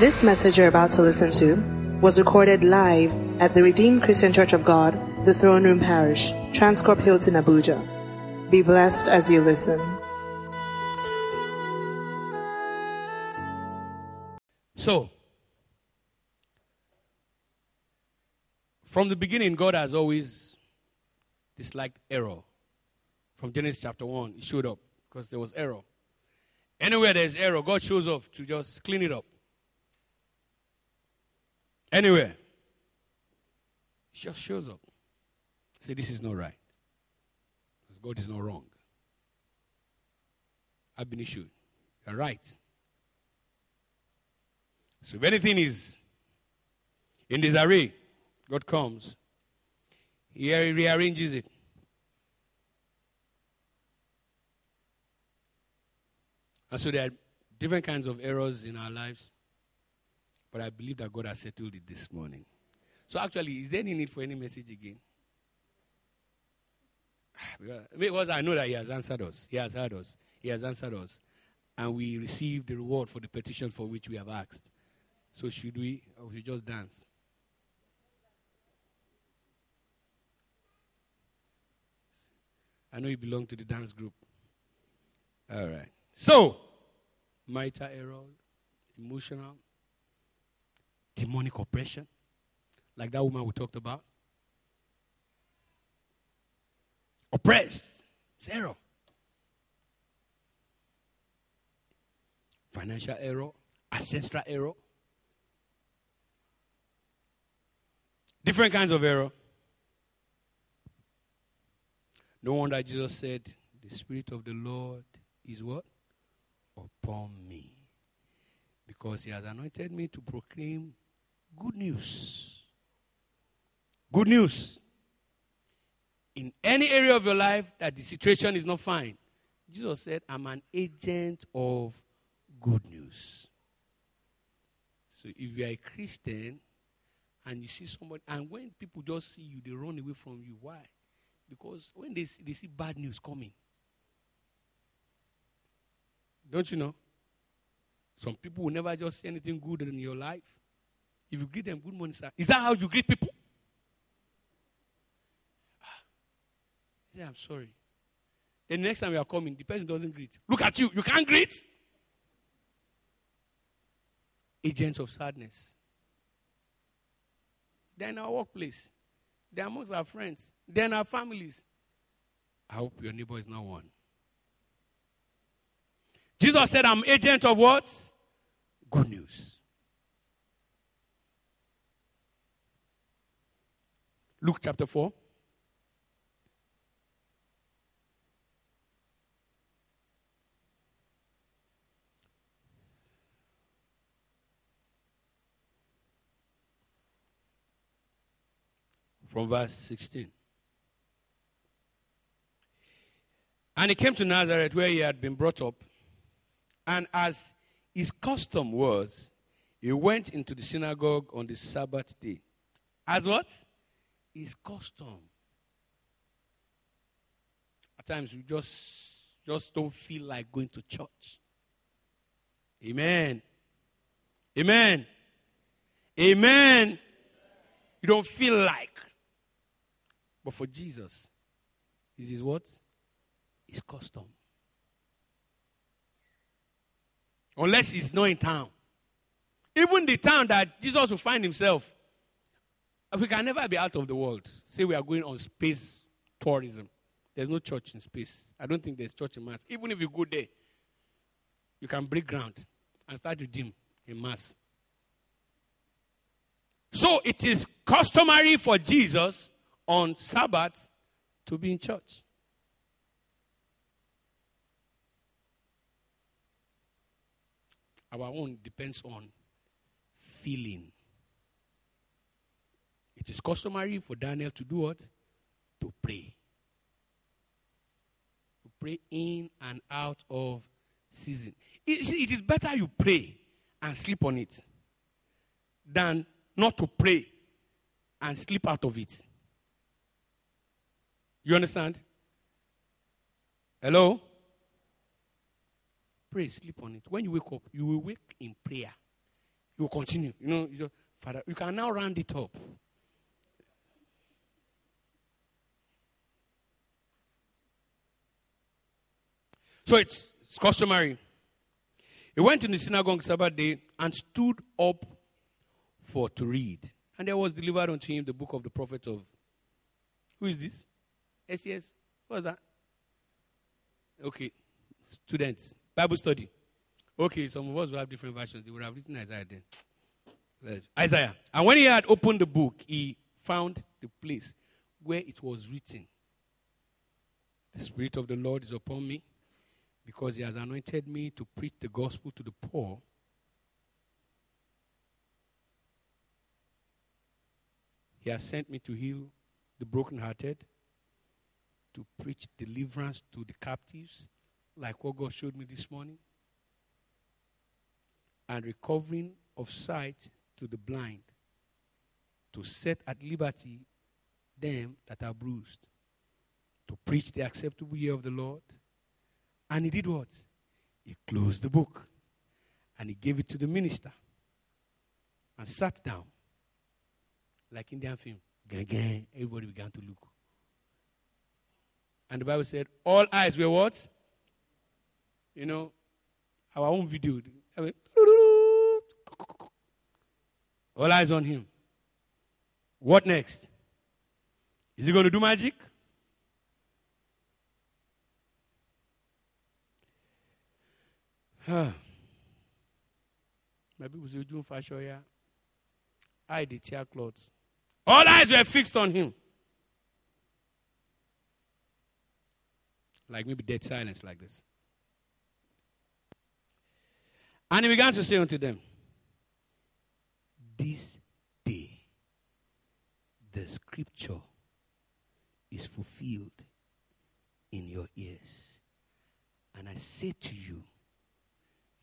This message you're about to listen to was recorded live at the Redeemed Christian Church of God, the Throne Room Parish, Transcorp Hilton, Abuja. Be blessed as you listen. So, from the beginning, God has always disliked error. From Genesis chapter 1, it showed up because there was error. Anywhere there's error, God shows up to just clean it up. Anywhere. He just shows up. Say, this is not right. Because God is not wrong. I've been issued. You're right. So if anything is in disarray, God comes. He rearranges it. And so there are different kinds of errors in our lives. But I believe that God has settled it this morning. So actually, is there any need for any message again? Because I know that He has answered us. He has heard us. He has answered us. And we received the reward for the petition for which we have asked. So should we, or should we just dance? I know you belong to the dance group. All right. So, marital error, emotional, demonic oppression, like that woman we talked about. Oppressed, zero. Financial error, ancestral error, different kinds of error. No wonder Jesus said, The Spirit of the Lord is what? Upon me. Because he has anointed me to proclaim good news. Good news. In any area of your life that the situation is not fine, Jesus said, I'm an agent of good news. So if you are a Christian and you see somebody, and when people just see you, they run away from you. Why? Because when they see, they see bad news coming, don't you know? Some people will never just see anything good in your life. If you greet them, good morning, sir. Is that how you greet people? Yeah, I'm sorry. The next time you are coming, the person doesn't greet. Look at you. You can't greet. Agents of sadness. They're in our workplace. They're amongst our friends. They're in our families. I hope your neighbor is not one. Jesus said, I'm agent of what? Good news. Luke chapter 4. From verse 16. And he came to Nazareth where he had been brought up. And as his custom was, he went into the synagogue on the Sabbath day. As what? His custom. At times we just just don't feel like going to church. Amen. Amen. Amen. You don't feel like. But for Jesus, is his what? His custom. Unless he's not in town. Even the town that Jesus will find himself, we can never be out of the world. Say we are going on space tourism. There's no church in space. I don't think there's church in Mars. Even if you go there, you can break ground and start redeem in Mars. So it is customary for Jesus on Sabbath to be in church. Our own depends on feeling. It is customary for Daniel to do what? To pray. To pray in and out of season. It, it is better you pray and sleep on it than not to pray and sleep out of it. You understand? Hello? Pray, sleep on it. When you wake up, you will wake in prayer You will continue. You know, you, just, Father, you can now round it up. So it's, it's customary. He went in the synagogue Sabbath day and stood up for to read. And there was delivered unto him the book of the prophet of. Who is this? SES? What's that? Okay. Students. Bible study. Okay, some of us will have different versions. They would have written Isaiah then. Isaiah. And when he had opened the book, he found the place where it was written The Spirit of the Lord is upon me because he has anointed me to preach the gospel to the poor. He has sent me to heal the brokenhearted, to preach deliverance to the captives, like what God showed me this morning, and recovering of sight to the blind, to set at liberty them that are bruised, to preach the acceptable year of the Lord and he did what? He closed the book and he gave it to the minister and sat down like Indian film. Gang, Everybody began to look. And the Bible said, all eyes were what? You know, our own video. All eyes on him. What next? Is he going to do magic? My people say, June fashion, yeah. I did tear clothes. All eyes were fixed on him. Like maybe dead silence like this. And he began to say unto them, This day the scripture is fulfilled in your ears. And I say to you,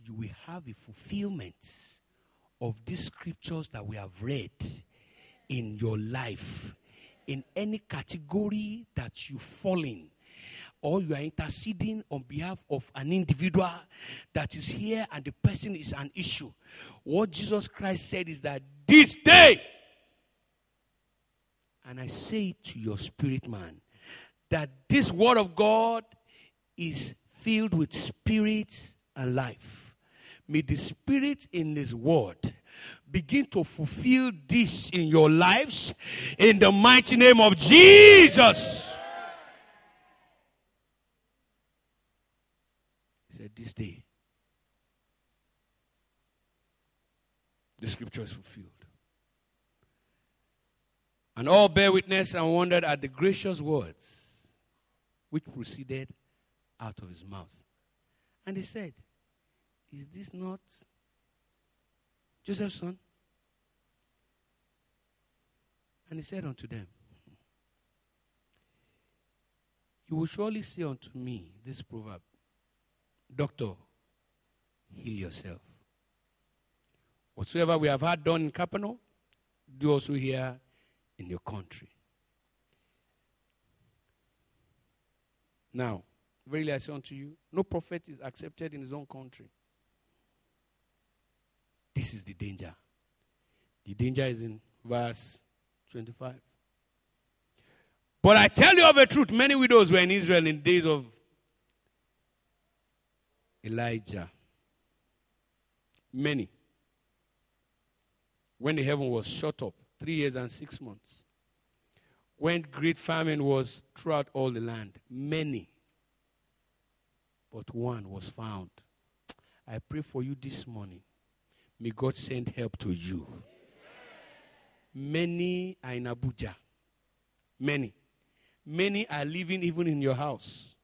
you will have a fulfillment of these scriptures that we have read in your life, in any category that you fall in, or you are interceding on behalf of an individual that is here and the person is an issue. What Jesus Christ said is that this day, and I say to your spirit man, that this word of God is filled with spirit and life. May the Spirit in His Word begin to fulfill this in your lives in the mighty name of Jesus. He said, This day, the scripture is fulfilled. And all bear witness and wondered at the gracious words which proceeded out of his mouth. And he said, is this not Joseph's son? And he said unto them, You will surely say unto me this proverb, Doctor, heal yourself. Whatsoever we have had done in Capernaum, do also here in your country. Now, verily I say unto you, no prophet is accepted in his own country. Is the danger. The danger is in verse 25. But I tell you of a truth, many widows were in Israel in days of Elijah. Many. When the heaven was shut up, three years and six months. When great famine was throughout all the land, many. But one was found. I pray for you this morning May God send help to you. Many are in Abuja. Many. Many are living even in your house.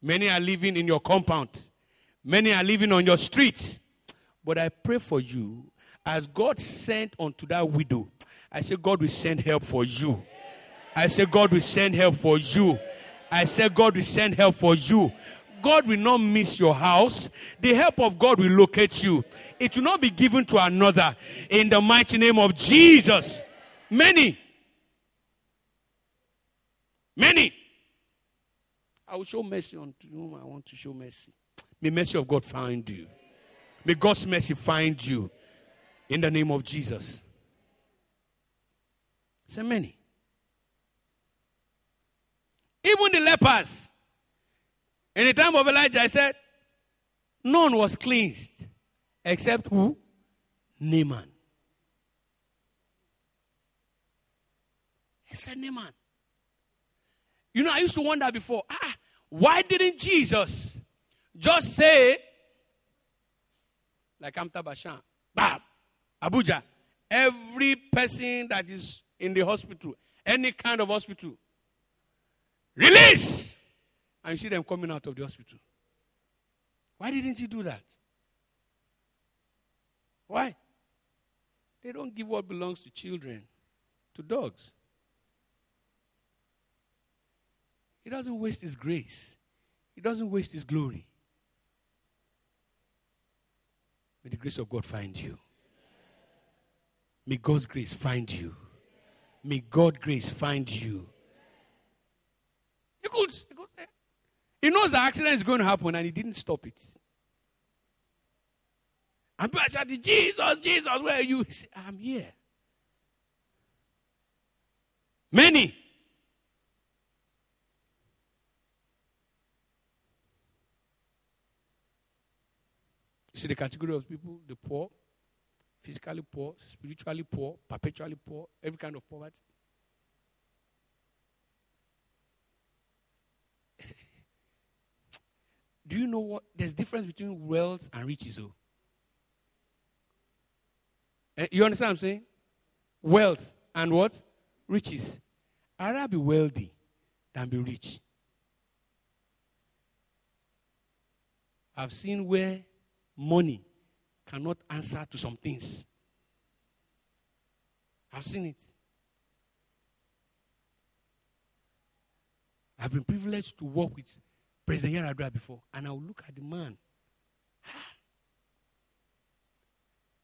Many are living in your compound. Many are living on your streets. But I pray for you as God sent unto that widow. I say, God will send help for you. I say, God will send help for you. I say, God will send help for you. God will not miss your house. The help of God will locate you. It will not be given to another. In the mighty name of Jesus. Many. Many. I will show mercy on whom I want to show mercy. May mercy of God find you. May God's mercy find you. In the name of Jesus. So many. Even the lepers. In the time of Elijah, I said, none was cleansed except who? Naaman. He said, Naaman. You know, I used to wonder before, ah, why didn't Jesus just say, like Amta Bashan, Bam, Abuja, every person that is in the hospital, any kind of hospital, release! And you see them coming out of the hospital. Why didn't he do that? Why? They don't give what belongs to children to dogs. He doesn't waste his grace, he doesn't waste his glory. May the grace of God find you. May God's grace find you. May God's grace find you. He could, could say, he knows the accident is going to happen and he didn't stop it. And people shouting, Jesus, Jesus, where are you? He said, I'm here. Many. You see the category of people, the poor, physically poor, spiritually poor, perpetually poor, every kind of poverty. Do you know what? There's difference between wealth and riches. Oh. Eh, you understand what I'm saying? Wealth and what? Riches. I'd rather be wealthy than be rich. I've seen where money cannot answer to some things. I've seen it. I've been privileged to work with President Yar'Adua before, and I'll look at the man.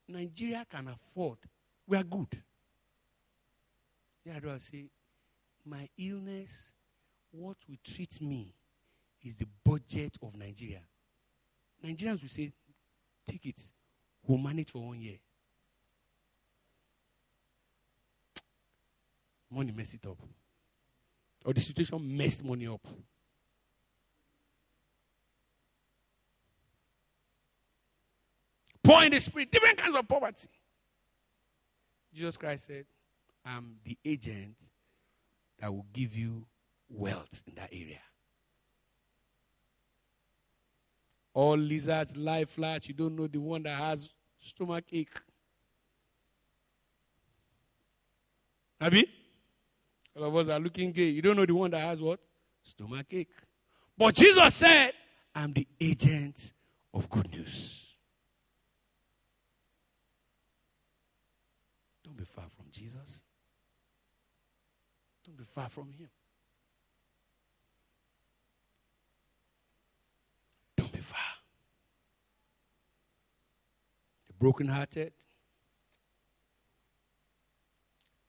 Nigeria can afford. We are good. Yar'Adua will say, My illness, what will treat me is the budget of Nigeria. Nigerians will say, Take it. We'll manage for one year. Money mess it up. Or the situation messed money up. Poor in the spirit, different kinds of poverty. Jesus Christ said, I'm the agent that will give you wealth in that area. All lizards lie flat. You don't know the one that has stomach ache. Abby? All of us are looking gay. You don't know the one that has what? Stomach ache. But Jesus said, I'm the agent of good news. Don't be far from Jesus. Don't be far from him. Don't be far. The brokenhearted,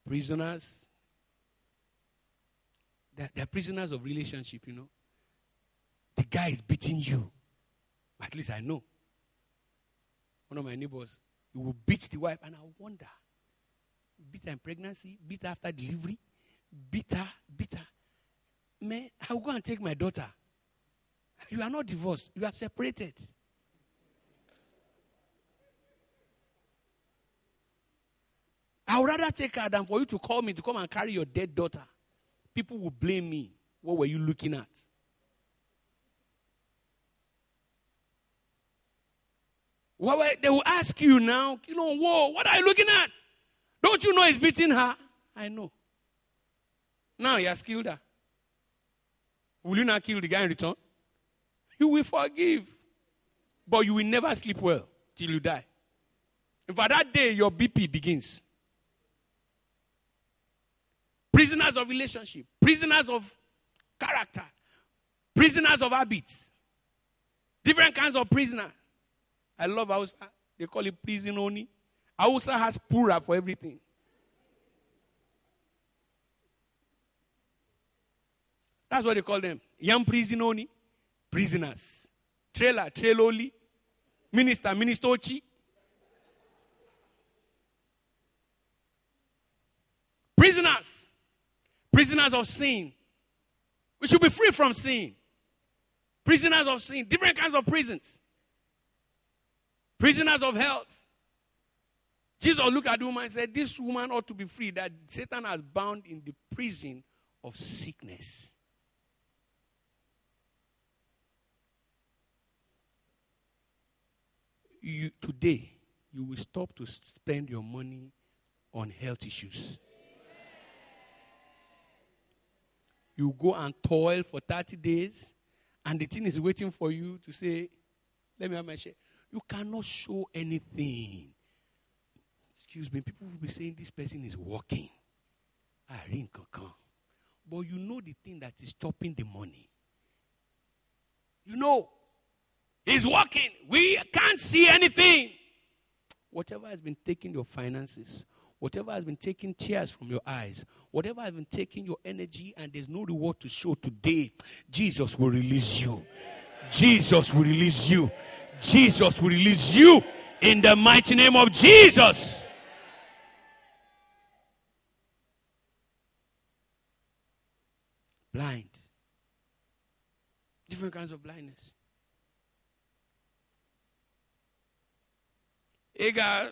prisoners, they're, they're prisoners of relationship, you know. The guy is beating you. At least I know. One of my neighbors, he will beat the wife, and I wonder. Beat her in pregnancy, bitter after delivery, bitter, bitter. Man, I will go and take my daughter. You are not divorced, you are separated. I would rather take her than for you to call me to come and carry your dead daughter. People will blame me. What were you looking at? Well, they will ask you now, you know, whoa, what are you looking at? Don't you know he's beating her? I know. Now he has killed her. Will you not kill the guy in return? You will forgive. But you will never sleep well till you die. And for that day, your BP begins. Prisoners of relationship, prisoners of character, prisoners of habits, different kinds of prisoner. I love Hausa. They call it prison only. Hausa has pura for everything. That's what they call them. Young prison only. Prisoners. Trailer, trailoli. Minister, ministochi. Prisoners. Prisoners of sin. We should be free from sin. Prisoners of sin. Different kinds of prisons. Prisoners of health. Jesus looked at the woman and said, This woman ought to be free, that Satan has bound in the prison of sickness. You, today, you will stop to spend your money on health issues. You go and toil for 30 days, and the thing is waiting for you to say, Let me have my share. You cannot show anything. Excuse me, people will be saying this person is walking. I ring But you know the thing that is chopping the money. You know, he's walking. We can't see anything. Whatever has been taking your finances, whatever has been taking tears from your eyes, whatever has been taking your energy, and there's no reward to show today, Jesus will release you. Jesus will release you. Jesus will release you in the mighty name of Jesus. Blind. Different kinds of blindness. Agar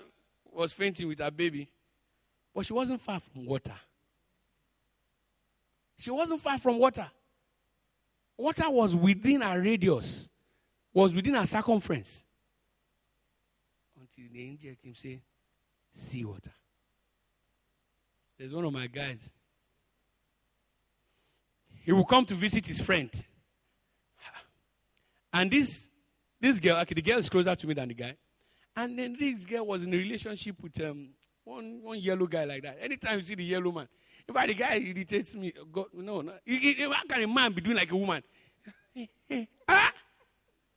was fainting with her baby, but she wasn't far from water. She wasn't far from water. Water was within her radius was within a circumference. Until the angel came say, sea water. There's one of my guys. He will come to visit his friend. And this this girl, okay, the girl is closer to me than the guy. And then this girl was in a relationship with um, one, one yellow guy like that. Anytime you see the yellow man, in fact, the guy irritates me. God, no, no. How can a man be doing like a woman? ah?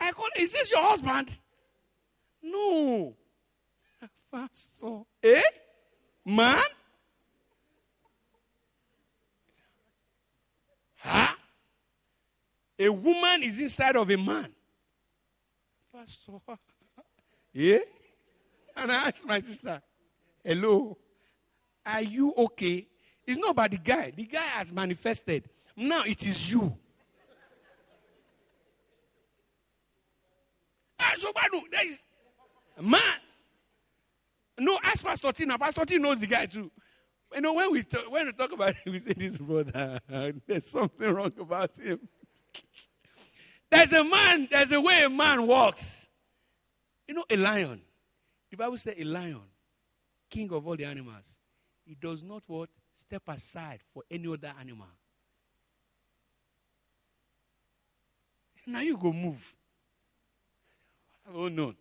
I call, is this your husband? No. Pastor. Eh? Man? A woman is inside of a man. Pastor. yeah? And I asked my sister, hello, are you okay? It's not about the guy. The guy has manifested. Now it is you. so. There is man. No, ask Pastor Tina. Pastor Tina knows the guy too. You know, when we talk, when we talk about it, we say this brother, there's something wrong about him. There's a man, there's a way a man walks. You know, a lion. The Bible says a lion, king of all the animals, he does not what? Step aside for any other animal. Now you go move. Oh no.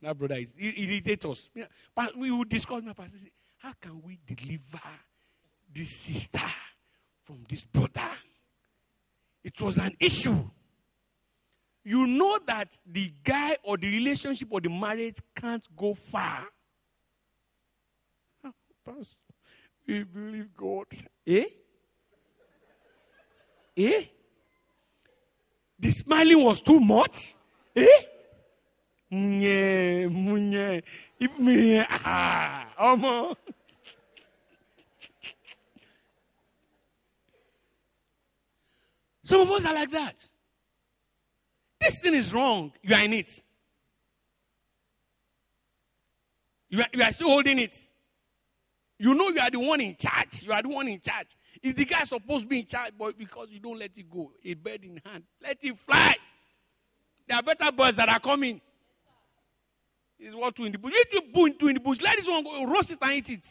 That brother is he irritates us. But we will discuss my pastor. How can we deliver this sister from this brother? It was an issue. You know that the guy or the relationship or the marriage can't go far. Pastor, we believe God. Eh? Eh? The smiling was too much. Eh? Munye, munye. If me, ah, omo. Some of us are like that. This thing is wrong. You are in it. You are, you are still holding it. You know you are the one in charge. You are the one in charge. Is the guy supposed to be in charge, but because you don't let it go, a bird in hand, let it fly. There are better birds that are coming. Is what to in the bush. You two in the bush, let this one go, roast it and eat it.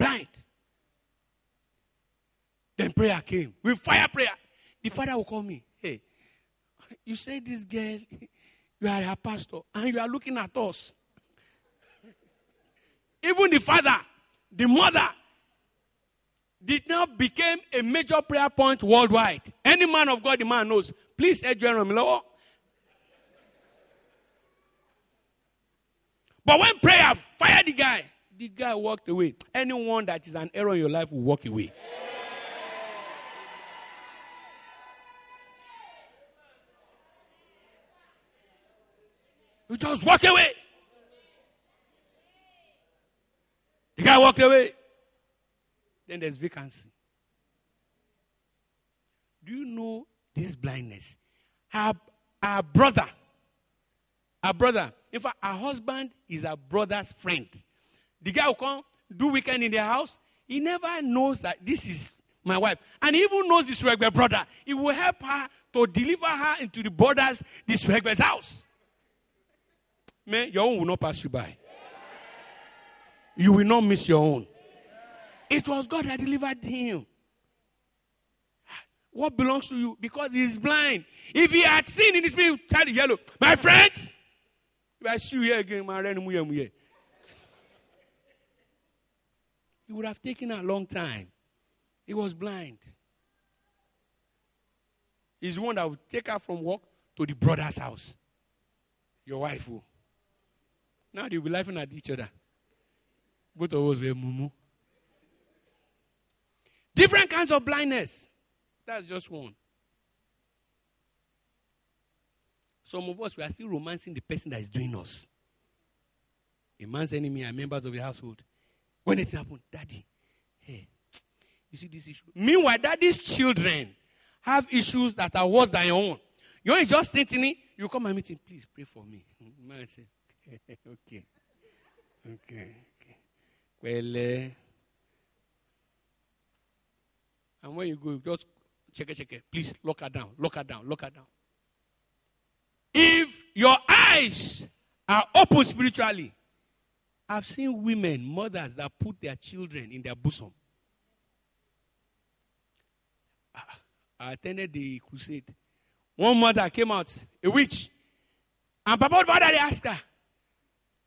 Blind. Then prayer came. With fire prayer. The father will call me. Hey, you say this girl, you are a pastor, and you are looking at us. Even the father, the mother, did now became a major prayer point worldwide. Any man of God, the man knows. Please, Adrian Romilo. But when prayer fired the guy, the guy walked away. Anyone that is an error in your life will walk away. You just walk away. The guy walked away. Then there's vacancy. Do you know this blindness? Her, her brother, her brother, in fact, her husband is her brother's friend. The guy will come, do weekend in their house. He never knows that this is my wife. And he even knows this Swegbe brother. He will help her to deliver her into the borders, this Swegbe's house. Man, your own will not pass you by. You will not miss your own. It was God that delivered him. What belongs to you? Because he's blind. If he had seen in the spirit, tell the yellow, my friend, if I see you here again, my friend, It would have taken a long time. He was blind. He's the one that would take her from work to the brother's house. Your wife. Who? Now they'll be laughing at each other. Both of us were mumu. Different kinds of blindness. That's just one. Some of us, we are still romancing the person that is doing us. A man's enemy are members of the household. When it happened, daddy, hey, you see this issue. Meanwhile, daddy's children have issues that are worse than your own. You're just thinking, you come and meet him, please pray for me. Man okay. Okay. Okay. Well, and when you go, just check it, check it. Please lock her down, lock her down, lock her down. If your eyes are open spiritually, I've seen women, mothers that put their children in their bosom. I attended the crusade. One mother came out, a witch. And Papa Daddy asked her.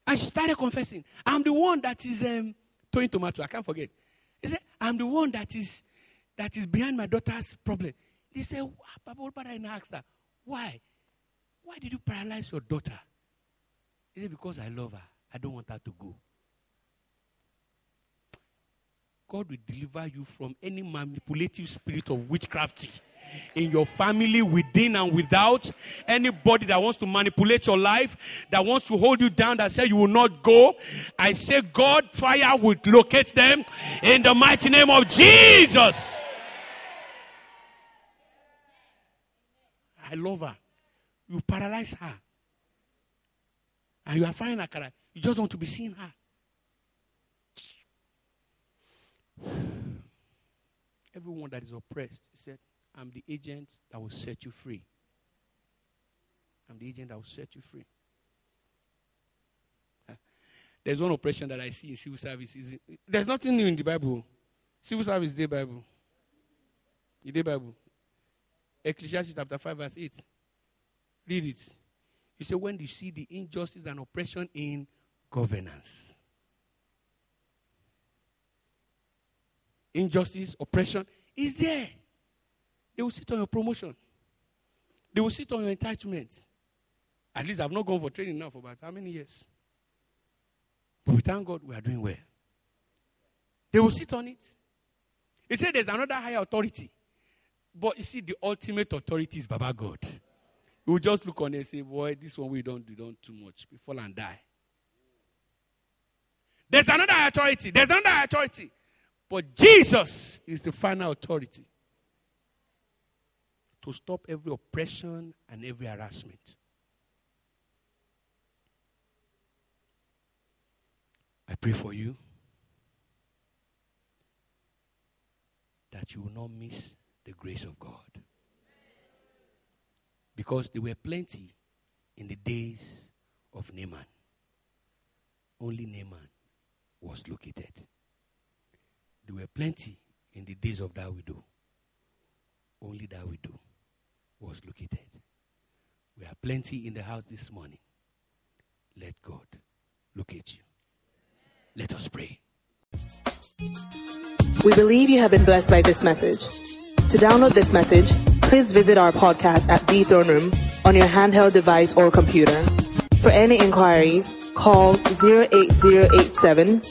And she started confessing. I'm the one that is um, throwing tomato. I can't forget. He said, I'm the one that is that is behind my daughter's problem. They said, Papa Daddy asked her, Why? Why did you paralyze your daughter? He said, Because I love her. I don't want her to go. God will deliver you from any manipulative spirit of witchcraft in your family, within and without. Anybody that wants to manipulate your life, that wants to hold you down, that say you will not go. I say, God, fire will locate them in the mighty name of Jesus. I love her. You paralyze her. And you are finding her. You just want to be seeing her. Everyone that is oppressed, he said, I'm the agent that will set you free. I'm the agent that will set you free. There's one oppression that I see in civil service. There's nothing new in the Bible. Civil service the Bible. The Bible. Ecclesiastes chapter 5, verse 8. Read it. You say, when you see the injustice and oppression in governance, injustice, oppression is there. They will sit on your promotion. They will sit on your entitlement. At least I've not gone for training now for about how many years? But we thank God we are doing well. They will sit on it. He said there's another higher authority. But you see, the ultimate authority is Baba God. Will just look on and say, Boy, this one we don't do don't too much. We fall and die. There's another authority. There's another authority. But Jesus is the final authority to stop every oppression and every harassment. I pray for you that you will not miss the grace of God. Because there were plenty in the days of Naaman. Only Naaman was located. There were plenty in the days of that widow. Only that widow was located. We are plenty in the house this morning. Let God locate you. Let us pray. We believe you have been blessed by this message. To download this message, please visit our podcast at The Throne Room on your handheld device or computer. For any inquiries, call 08087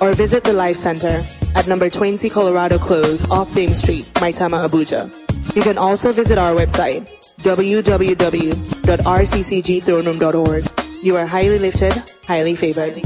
or visit the Life Center at number 20 Colorado Close off Dame Street, Maitama, Abuja. You can also visit our website, www.rccgthroneroom.org. You are highly lifted, highly favored.